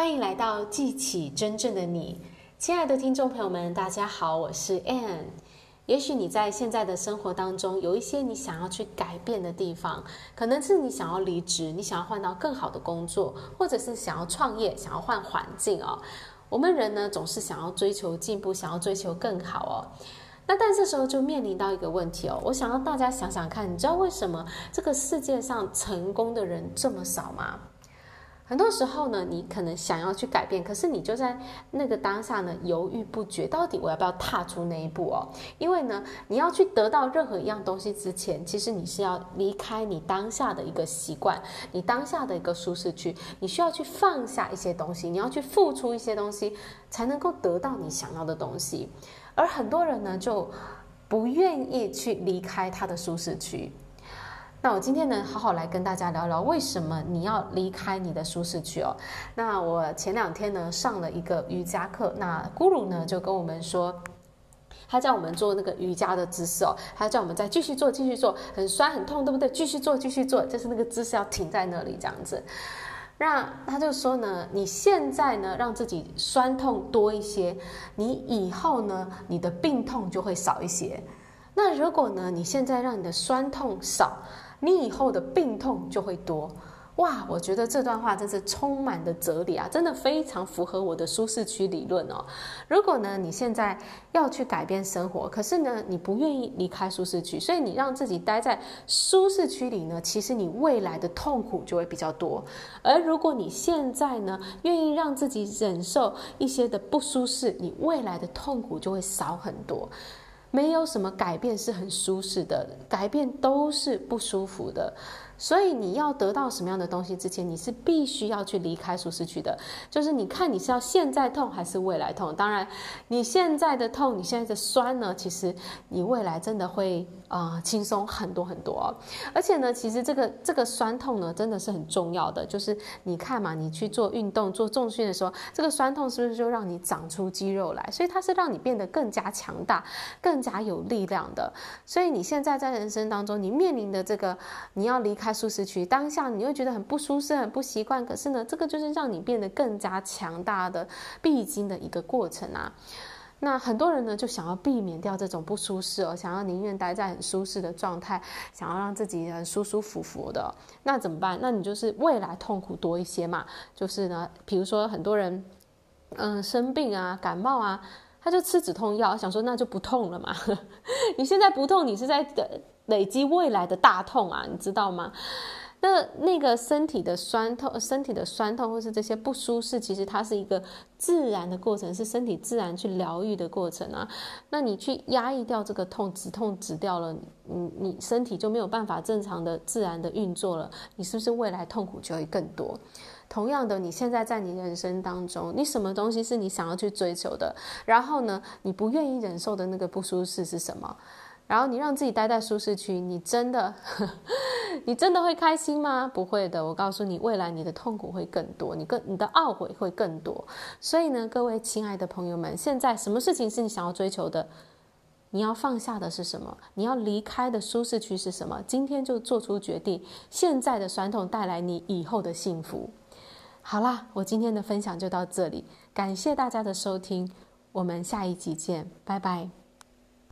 欢迎来到记起真正的你，亲爱的听众朋友们，大家好，我是 Ann。也许你在现在的生活当中有一些你想要去改变的地方，可能是你想要离职，你想要换到更好的工作，或者是想要创业，想要换环境哦。我们人呢，总是想要追求进步，想要追求更好哦。那但这时候就面临到一个问题哦，我想让大家想想看，你知道为什么这个世界上成功的人这么少吗？很多时候呢，你可能想要去改变，可是你就在那个当下呢，犹豫不决，到底我要不要踏出那一步哦？因为呢，你要去得到任何一样东西之前，其实你是要离开你当下的一个习惯，你当下的一个舒适区，你需要去放下一些东西，你要去付出一些东西，才能够得到你想要的东西。而很多人呢，就不愿意去离开他的舒适区。那我今天呢，好好来跟大家聊聊，为什么你要离开你的舒适区哦？那我前两天呢上了一个瑜伽课，那 Guru 呢就跟我们说，他叫我们做那个瑜伽的姿势哦，他叫我们再继续做，继续做，很酸很痛，对不对？继续做，继续做，就是那个姿势要停在那里这样子。那他就说呢，你现在呢让自己酸痛多一些，你以后呢你的病痛就会少一些。那如果呢你现在让你的酸痛少，你以后的病痛就会多，哇！我觉得这段话真是充满的哲理啊，真的非常符合我的舒适区理论哦。如果呢，你现在要去改变生活，可是呢，你不愿意离开舒适区，所以你让自己待在舒适区里呢，其实你未来的痛苦就会比较多。而如果你现在呢，愿意让自己忍受一些的不舒适，你未来的痛苦就会少很多。没有什么改变是很舒适的，改变都是不舒服的。所以你要得到什么样的东西之前，你是必须要去离开舒适区的。就是你看你是要现在痛还是未来痛？当然，你现在的痛，你现在的酸呢，其实你未来真的会啊、呃、轻松很多很多、而且呢，其实这个这个酸痛呢，真的是很重要的。就是你看嘛，你去做运动、做重训的时候，这个酸痛是不是就让你长出肌肉来？所以它是让你变得更加强大、更加有力量的。所以你现在在人生当中，你面临的这个，你要离开。舒适区当下你会觉得很不舒适、很不习惯，可是呢，这个就是让你变得更加强大的必经的一个过程啊。那很多人呢就想要避免掉这种不舒适哦，想要宁愿待在很舒适的状态，想要让自己很舒舒服服的。那怎么办？那你就是未来痛苦多一些嘛。就是呢，比如说很多人嗯生病啊、感冒啊，他就吃止痛药，想说那就不痛了嘛。你现在不痛，你是在等。累积未来的大痛啊，你知道吗？那那个身体的酸痛，身体的酸痛或是这些不舒适，其实它是一个自然的过程，是身体自然去疗愈的过程啊。那你去压抑掉这个痛，止痛止掉了，你你身体就没有办法正常的自然的运作了，你是不是未来痛苦就会更多？同样的，你现在在你人生当中，你什么东西是你想要去追求的？然后呢，你不愿意忍受的那个不舒适是什么？然后你让自己待在舒适区，你真的，你真的会开心吗？不会的。我告诉你，未来你的痛苦会更多，你更你的懊悔会更多。所以呢，各位亲爱的朋友们，现在什么事情是你想要追求的？你要放下的是什么？你要离开的舒适区是什么？今天就做出决定。现在的酸痛带来你以后的幸福。好啦，我今天的分享就到这里，感谢大家的收听，我们下一集见，拜拜。